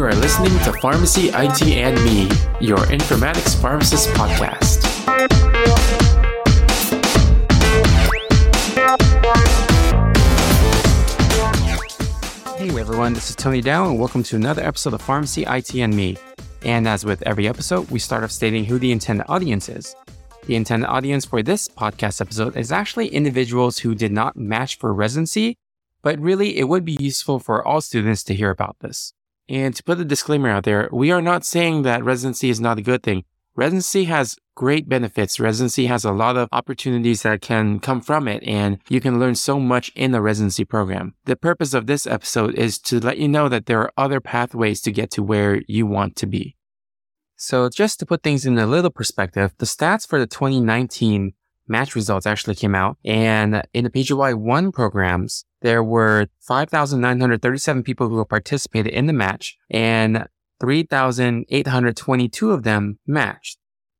You are listening to Pharmacy IT and Me, your informatics pharmacist podcast. Hey everyone, this is Tony Dao, and welcome to another episode of Pharmacy IT and Me. And as with every episode, we start off stating who the intended audience is. The intended audience for this podcast episode is actually individuals who did not match for residency, but really it would be useful for all students to hear about this. And to put a disclaimer out there, we are not saying that residency is not a good thing. Residency has great benefits. Residency has a lot of opportunities that can come from it, and you can learn so much in the residency program. The purpose of this episode is to let you know that there are other pathways to get to where you want to be. So just to put things in a little perspective, the stats for the 2019 match results actually came out. And in the PGY1 programs, there were 5,937 people who participated in the match and 3,822 of them matched.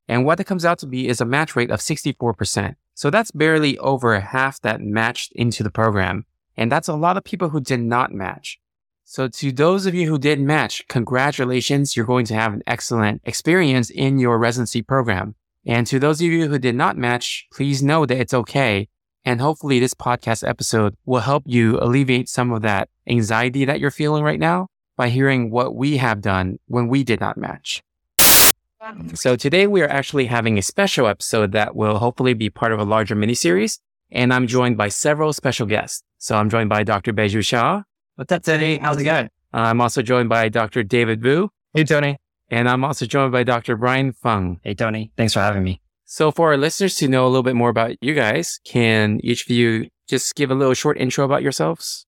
And what it comes out to be is a match rate of 64%. So that's barely over half that matched into the program. And that's a lot of people who did not match. So to those of you who did match, congratulations. You're going to have an excellent experience in your residency program. And to those of you who did not match, please know that it's okay. And hopefully this podcast episode will help you alleviate some of that anxiety that you're feeling right now by hearing what we have done when we did not match. So today we are actually having a special episode that will hopefully be part of a larger mini series. And I'm joined by several special guests. So I'm joined by Dr. Beju Shah. What's up, Tony? How's it going? I'm also joined by Dr. David Vu. Hey, Tony. And I'm also joined by Dr. Brian Fung. Hey, Tony. Thanks for having me. So for our listeners to know a little bit more about you guys, can each of you just give a little short intro about yourselves?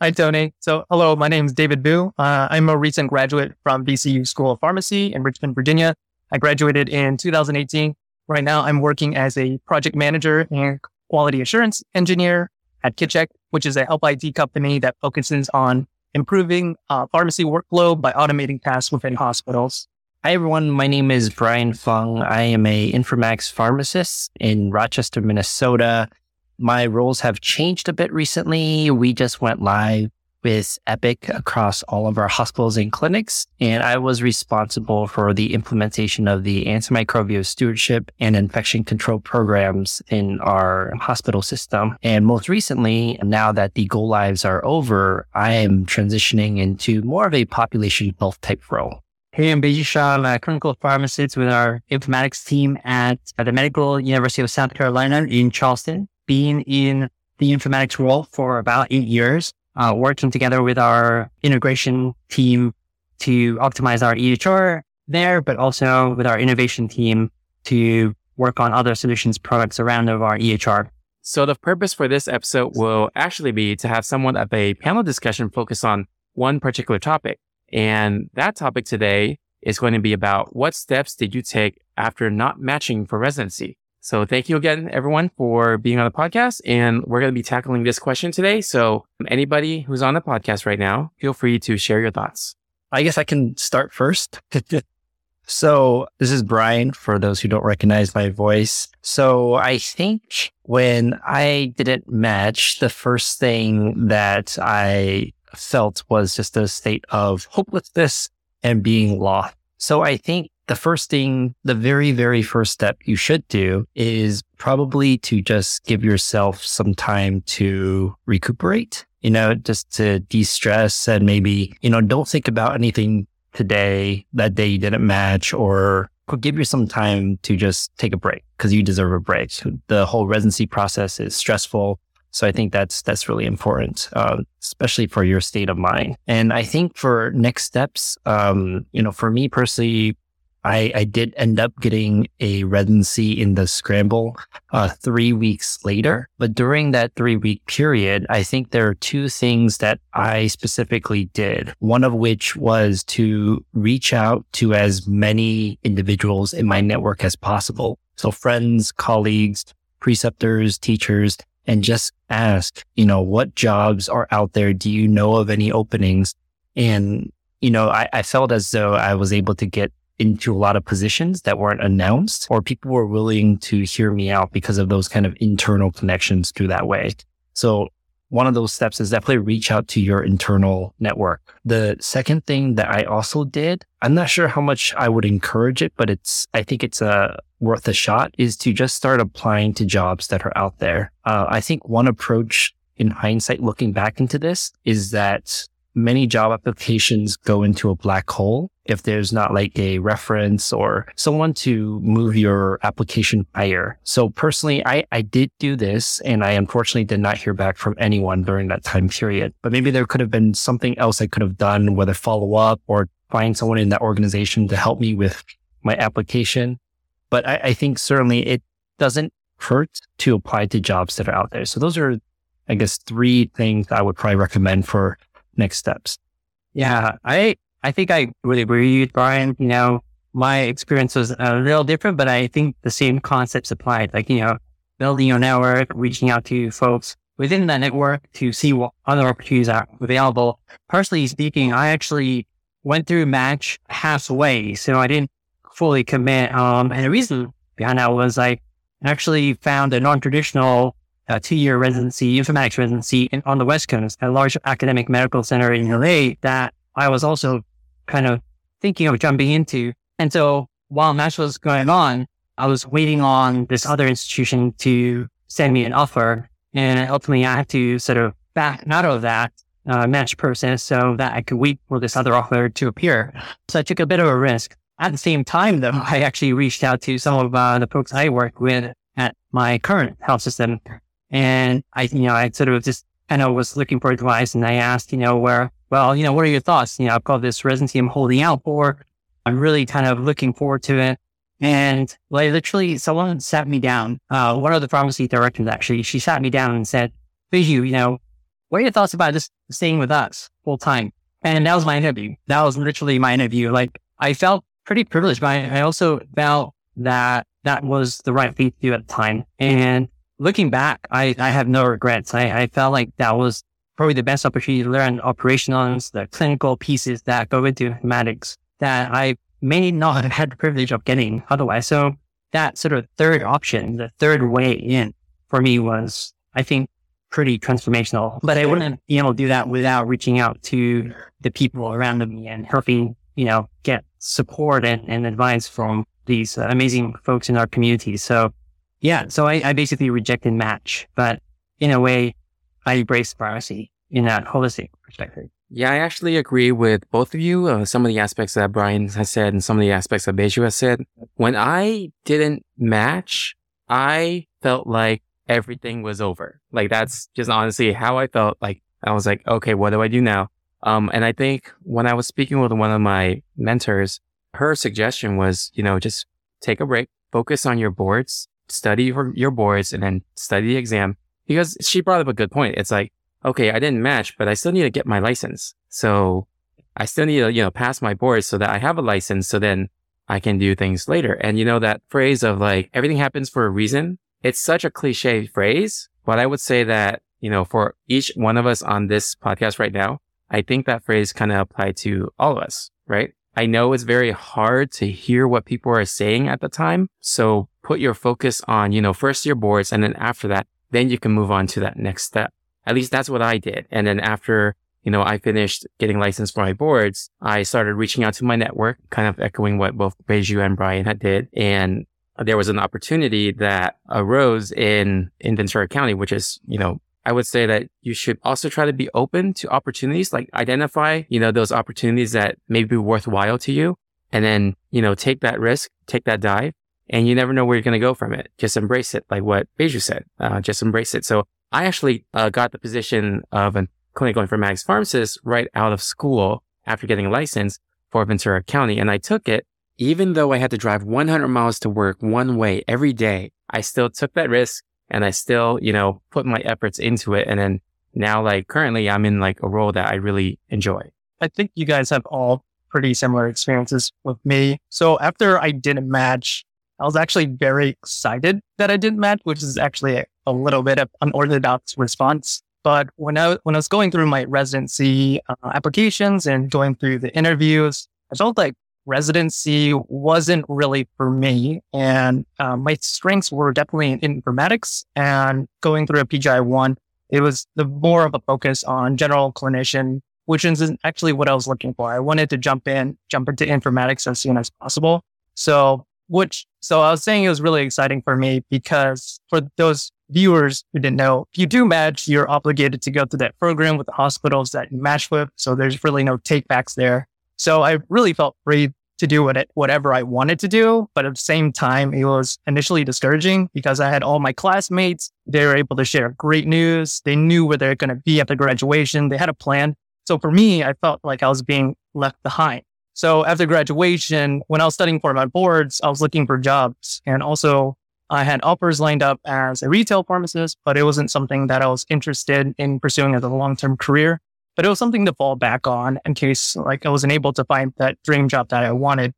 Hi, Tony. So, hello, my name is David Vu. Uh, I'm a recent graduate from VCU School of Pharmacy in Richmond, Virginia. I graduated in 2018. Right now, I'm working as a project manager and quality assurance engineer at KitCheck, which is a help IT company that focuses on improving uh, pharmacy workflow by automating tasks within hospitals. Hi, everyone. My name is Brian Fung. I am a Informatics pharmacist in Rochester, Minnesota. My roles have changed a bit recently. We just went live with Epic across all of our hospitals and clinics. And I was responsible for the implementation of the antimicrobial stewardship and infection control programs in our hospital system. And most recently, now that the go lives are over, I am transitioning into more of a population health type role. Hey, I'm Beju Shah. I'm a clinical pharmacist with our informatics team at, at the Medical University of South Carolina in Charleston. Been in the informatics role for about eight years uh, working together with our integration team to optimize our EHR there, but also with our innovation team to work on other solutions products around of our EHR. So the purpose for this episode will actually be to have somewhat of a panel discussion focus on one particular topic. And that topic today is going to be about what steps did you take after not matching for residency? So thank you again, everyone, for being on the podcast. And we're going to be tackling this question today. So anybody who's on the podcast right now, feel free to share your thoughts. I guess I can start first. so this is Brian for those who don't recognize my voice. So I think when I didn't match, the first thing that I felt was just a state of hopelessness and being lost. So I think the first thing, the very, very first step you should do is probably to just give yourself some time to recuperate, you know, just to de stress and maybe, you know, don't think about anything today, that day you didn't match, or give you some time to just take a break because you deserve a break. The whole residency process is stressful. So I think that's that's really important, uh, especially for your state of mind. And I think for next steps, um, you know, for me personally, I, I did end up getting a residency in the scramble uh, three weeks later. But during that three week period, I think there are two things that I specifically did. One of which was to reach out to as many individuals in my network as possible. So friends, colleagues, preceptors, teachers, and just ask, you know, what jobs are out there? Do you know of any openings? And, you know, I, I felt as though I was able to get into a lot of positions that weren't announced or people were willing to hear me out because of those kind of internal connections through that way. So one of those steps is definitely reach out to your internal network. The second thing that I also did, I'm not sure how much I would encourage it, but it's, I think it's a uh, worth a shot is to just start applying to jobs that are out there. Uh, I think one approach in hindsight, looking back into this is that many job applications go into a black hole if there's not like a reference or someone to move your application higher. So personally, I, I did do this and I unfortunately did not hear back from anyone during that time period, but maybe there could have been something else I could have done, whether follow up or find someone in that organization to help me with my application. But I, I think certainly it doesn't hurt to apply to jobs that are out there. So those are, I guess, three things I would probably recommend for next steps. Yeah, I I think I would agree with Brian. You know, my experience was a little different, but I think the same concepts applied. Like you know, building your network, reaching out to folks within that network to see what other opportunities are available. Personally speaking, I actually went through match halfway, so I didn't fully commit. Um, and the reason behind that was I actually found a non-traditional a two-year residency, informatics residency in, on the West Coast, at a large academic medical center in LA that I was also kind of thinking of jumping into. And so while match was going on, I was waiting on this other institution to send me an offer. And ultimately I had to sort of back out of that uh, match process so that I could wait for this other offer to appear. So I took a bit of a risk. At the same time, though, I actually reached out to some of uh, the folks I work with at my current health system and I, you know, I sort of just kind of was looking for advice and I asked, you know, where, well, you know, what are your thoughts? You know, I've got this residency I'm holding out for. I'm really kind of looking forward to it. And like literally someone sat me down. Uh, one of the pharmacy directors actually, she sat me down and said, Beju, you know, what are your thoughts about just staying with us full time? And that was my interview. That was literally my interview. Like I felt pretty privileged, but I, I also felt that that was the right thing to do at the time. And looking back, I, I have no regrets. I, I felt like that was probably the best opportunity to learn operationals, the clinical pieces that go into informatics that I may not have had the privilege of getting otherwise. So that sort of third option, the third way in for me was, I think, pretty transformational. But I wouldn't be able to do that without reaching out to the people around me and helping, you know, get support and, and advice from these uh, amazing folks in our community. So yeah. So I, I basically rejected match, but in a way, I embrace privacy in that holistic perspective. Yeah, I actually agree with both of you. Uh, some of the aspects that Brian has said and some of the aspects that Beju has said. When I didn't match, I felt like everything was over. Like that's just honestly how I felt. Like I was like, okay, what do I do now? Um, and I think when I was speaking with one of my mentors, her suggestion was, you know, just take a break, focus on your boards, study for your boards and then study the exam because she brought up a good point. It's like, okay, I didn't match, but I still need to get my license. So I still need to, you know, pass my boards so that I have a license. So then I can do things later. And you know, that phrase of like, everything happens for a reason. It's such a cliche phrase, but I would say that, you know, for each one of us on this podcast right now, I think that phrase kind of applied to all of us, right? I know it's very hard to hear what people are saying at the time. So put your focus on, you know, first your boards. And then after that, then you can move on to that next step. At least that's what I did. And then after, you know, I finished getting licensed for my boards, I started reaching out to my network, kind of echoing what both Beju and Brian had did. And there was an opportunity that arose in, in Ventura County, which is, you know, I would say that you should also try to be open to opportunities, like identify, you know, those opportunities that may be worthwhile to you. And then, you know, take that risk, take that dive and you never know where you're going to go from it. Just embrace it. Like what Beju said, uh, just embrace it. So I actually uh, got the position of a clinical informatics pharmacist right out of school after getting a license for Ventura County. And I took it even though I had to drive 100 miles to work one way every day. I still took that risk and I still, you know, put my efforts into it. And then now, like currently I'm in like a role that I really enjoy. I think you guys have all pretty similar experiences with me. So after I didn't match, I was actually very excited that I didn't match, which is actually a, a little bit of unorthodox response. But when I when I was going through my residency uh, applications and going through the interviews, I felt like residency wasn't really for me. And uh, my strengths were definitely in informatics and going through a PGY one it was the more of a focus on general clinician, which isn't actually what I was looking for. I wanted to jump in, jump into informatics as soon as possible. So, which, so I was saying it was really exciting for me because for those viewers who didn't know, if you do match, you're obligated to go through that program with the hospitals that you match with. So there's really no takebacks there. So I really felt free to do what it, whatever I wanted to do. But at the same time, it was initially discouraging because I had all my classmates. They were able to share great news. They knew where they're going to be after graduation. They had a plan. So for me, I felt like I was being left behind. So after graduation, when I was studying for my boards, I was looking for jobs and also I had offers lined up as a retail pharmacist, but it wasn't something that I was interested in pursuing as a long-term career but it was something to fall back on in case like I wasn't able to find that dream job that I wanted.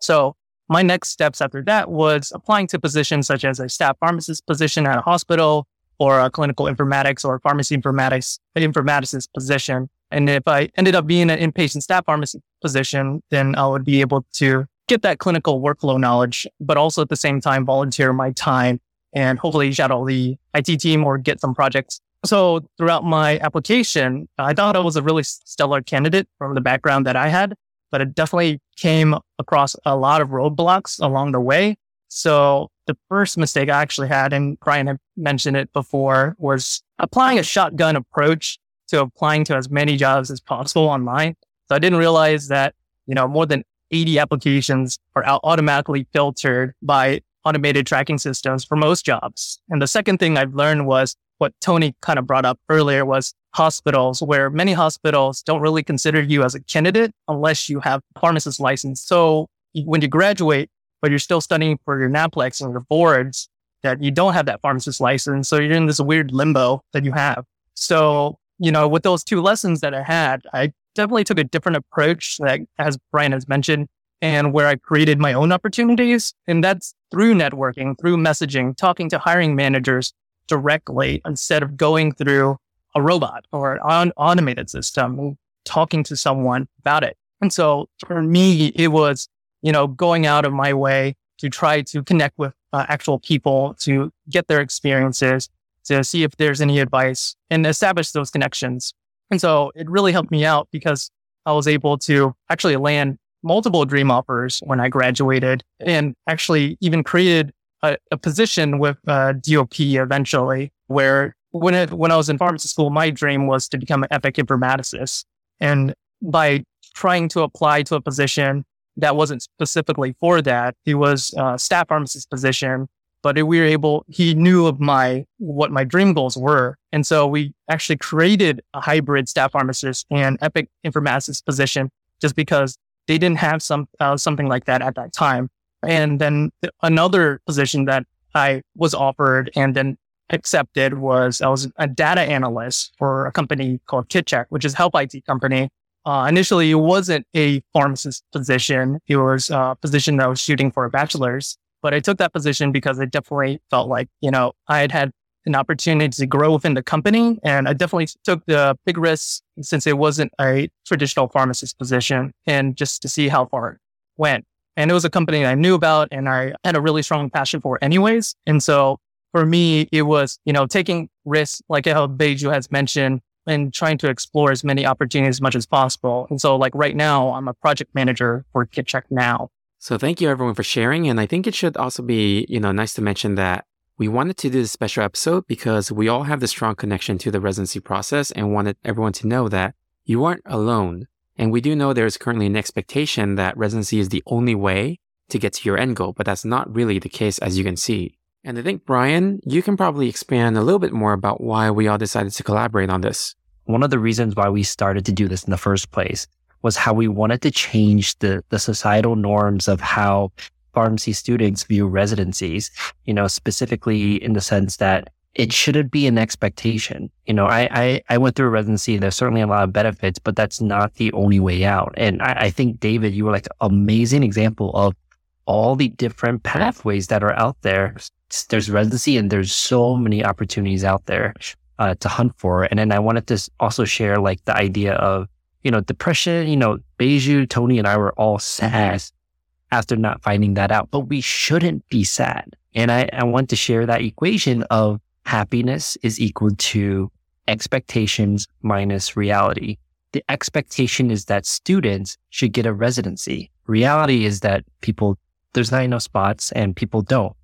So my next steps after that was applying to positions such as a staff pharmacist position at a hospital or a clinical informatics or pharmacy informatics informaticist position. And if I ended up being an inpatient staff pharmacist position, then I would be able to get that clinical workflow knowledge, but also at the same time volunteer my time and hopefully shadow the IT team or get some projects so throughout my application, I thought I was a really stellar candidate from the background that I had, but it definitely came across a lot of roadblocks along the way. So the first mistake I actually had, and Brian had mentioned it before, was applying a shotgun approach to applying to as many jobs as possible online. So I didn't realize that, you know, more than 80 applications are automatically filtered by automated tracking systems for most jobs. And the second thing I've learned was what Tony kind of brought up earlier was hospitals, where many hospitals don't really consider you as a candidate unless you have pharmacist license. So when you graduate, but you're still studying for your NAPLEX and your boards, that you don't have that pharmacist license. So you're in this weird limbo that you have. So, you know, with those two lessons that I had, I definitely took a different approach that, as Brian has mentioned, and where I created my own opportunities. And that's through networking, through messaging, talking to hiring managers, directly instead of going through a robot or an automated system, talking to someone about it. And so for me, it was, you know, going out of my way to try to connect with uh, actual people to get their experiences, to see if there's any advice and establish those connections. And so it really helped me out because I was able to actually land multiple dream offers when I graduated and actually even created a, a position with uh, DOP eventually, where when it, when I was in pharmacy school, my dream was to become an Epic informaticist. And by trying to apply to a position that wasn't specifically for that, it was a staff pharmacist position. But we were able, he knew of my, what my dream goals were. And so we actually created a hybrid staff pharmacist and Epic informatics position just because they didn't have some, uh, something like that at that time. And then another position that I was offered and then accepted was I was a data analyst for a company called KitCheck, which is health IT company. Uh, initially, it wasn't a pharmacist position. It was a position that I was shooting for a bachelor's, but I took that position because I definitely felt like, you know, I had had an opportunity to grow within the company. And I definitely took the big risks since it wasn't a traditional pharmacist position and just to see how far it went. And it was a company I knew about and I had a really strong passion for anyways. And so for me, it was, you know, taking risks, like how Beju has mentioned, and trying to explore as many opportunities as much as possible. And so like right now, I'm a project manager for KitCheck now. So thank you everyone for sharing. And I think it should also be, you know, nice to mention that we wanted to do this special episode because we all have the strong connection to the residency process and wanted everyone to know that you aren't alone. And we do know there is currently an expectation that residency is the only way to get to your end goal, but that's not really the case as you can see. And I think, Brian, you can probably expand a little bit more about why we all decided to collaborate on this. One of the reasons why we started to do this in the first place was how we wanted to change the, the societal norms of how pharmacy students view residencies, you know, specifically in the sense that it shouldn't be an expectation. You know, I, I, I, went through a residency. There's certainly a lot of benefits, but that's not the only way out. And I, I think, David, you were like an amazing example of all the different pathways that are out there. There's residency and there's so many opportunities out there uh, to hunt for. And then I wanted to also share like the idea of, you know, depression, you know, Beju, Tony and I were all sad after not finding that out, but we shouldn't be sad. And I, I want to share that equation of happiness is equal to expectations minus reality. The expectation is that students should get a residency. Reality is that people, there's not enough spots and people don't.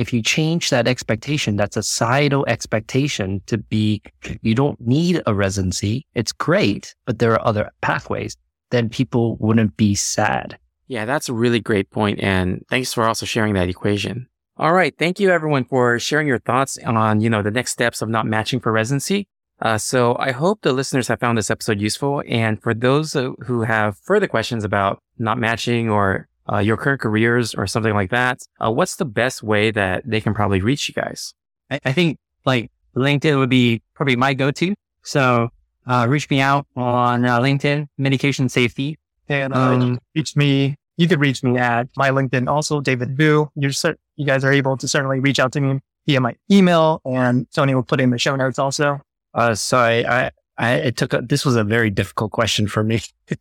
If you change that expectation, that societal expectation to be, you don't need a residency. It's great, but there are other pathways. Then people wouldn't be sad. Yeah, that's a really great point, And thanks for also sharing that equation. All right. Thank you everyone for sharing your thoughts on, you know, the next steps of not matching for residency. Uh, so I hope the listeners have found this episode useful. And for those who have further questions about not matching or uh, your current careers or something like that, uh, what's the best way that they can probably reach you guys? I, I think like LinkedIn would be probably my go-to. So uh, reach me out on uh, LinkedIn, medication safety. And um, reach me. You could reach me at my LinkedIn, also David Vu. You're you guys are able to certainly reach out to me via my email, and Tony will put in the show notes also. Uh, so I, I, I it took a, this was a very difficult question for me.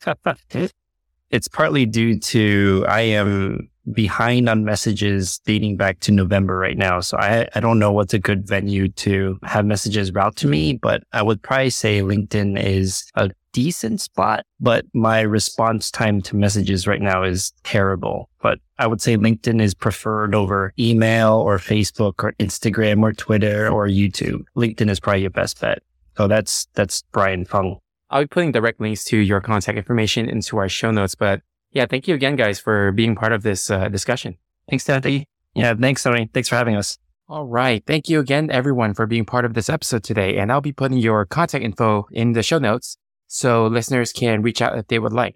it's partly due to I am behind on messages dating back to November right now. So I, I don't know what's a good venue to have messages route to me, but I would probably say LinkedIn is a decent spot, but my response time to messages right now is terrible. But I would say LinkedIn is preferred over email or Facebook or Instagram or Twitter or YouTube. LinkedIn is probably your best bet. So that's, that's Brian Fung. I'll be putting direct links to your contact information into our show notes, but yeah, thank you again, guys, for being part of this uh, discussion. Thanks, Tony. Yeah, thanks, Tony. Thanks for having us. All right. Thank you again, everyone, for being part of this episode today. And I'll be putting your contact info in the show notes so listeners can reach out if they would like.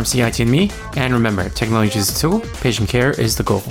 Pharmacy IT and me. And remember, technology is a tool, patient care is the goal.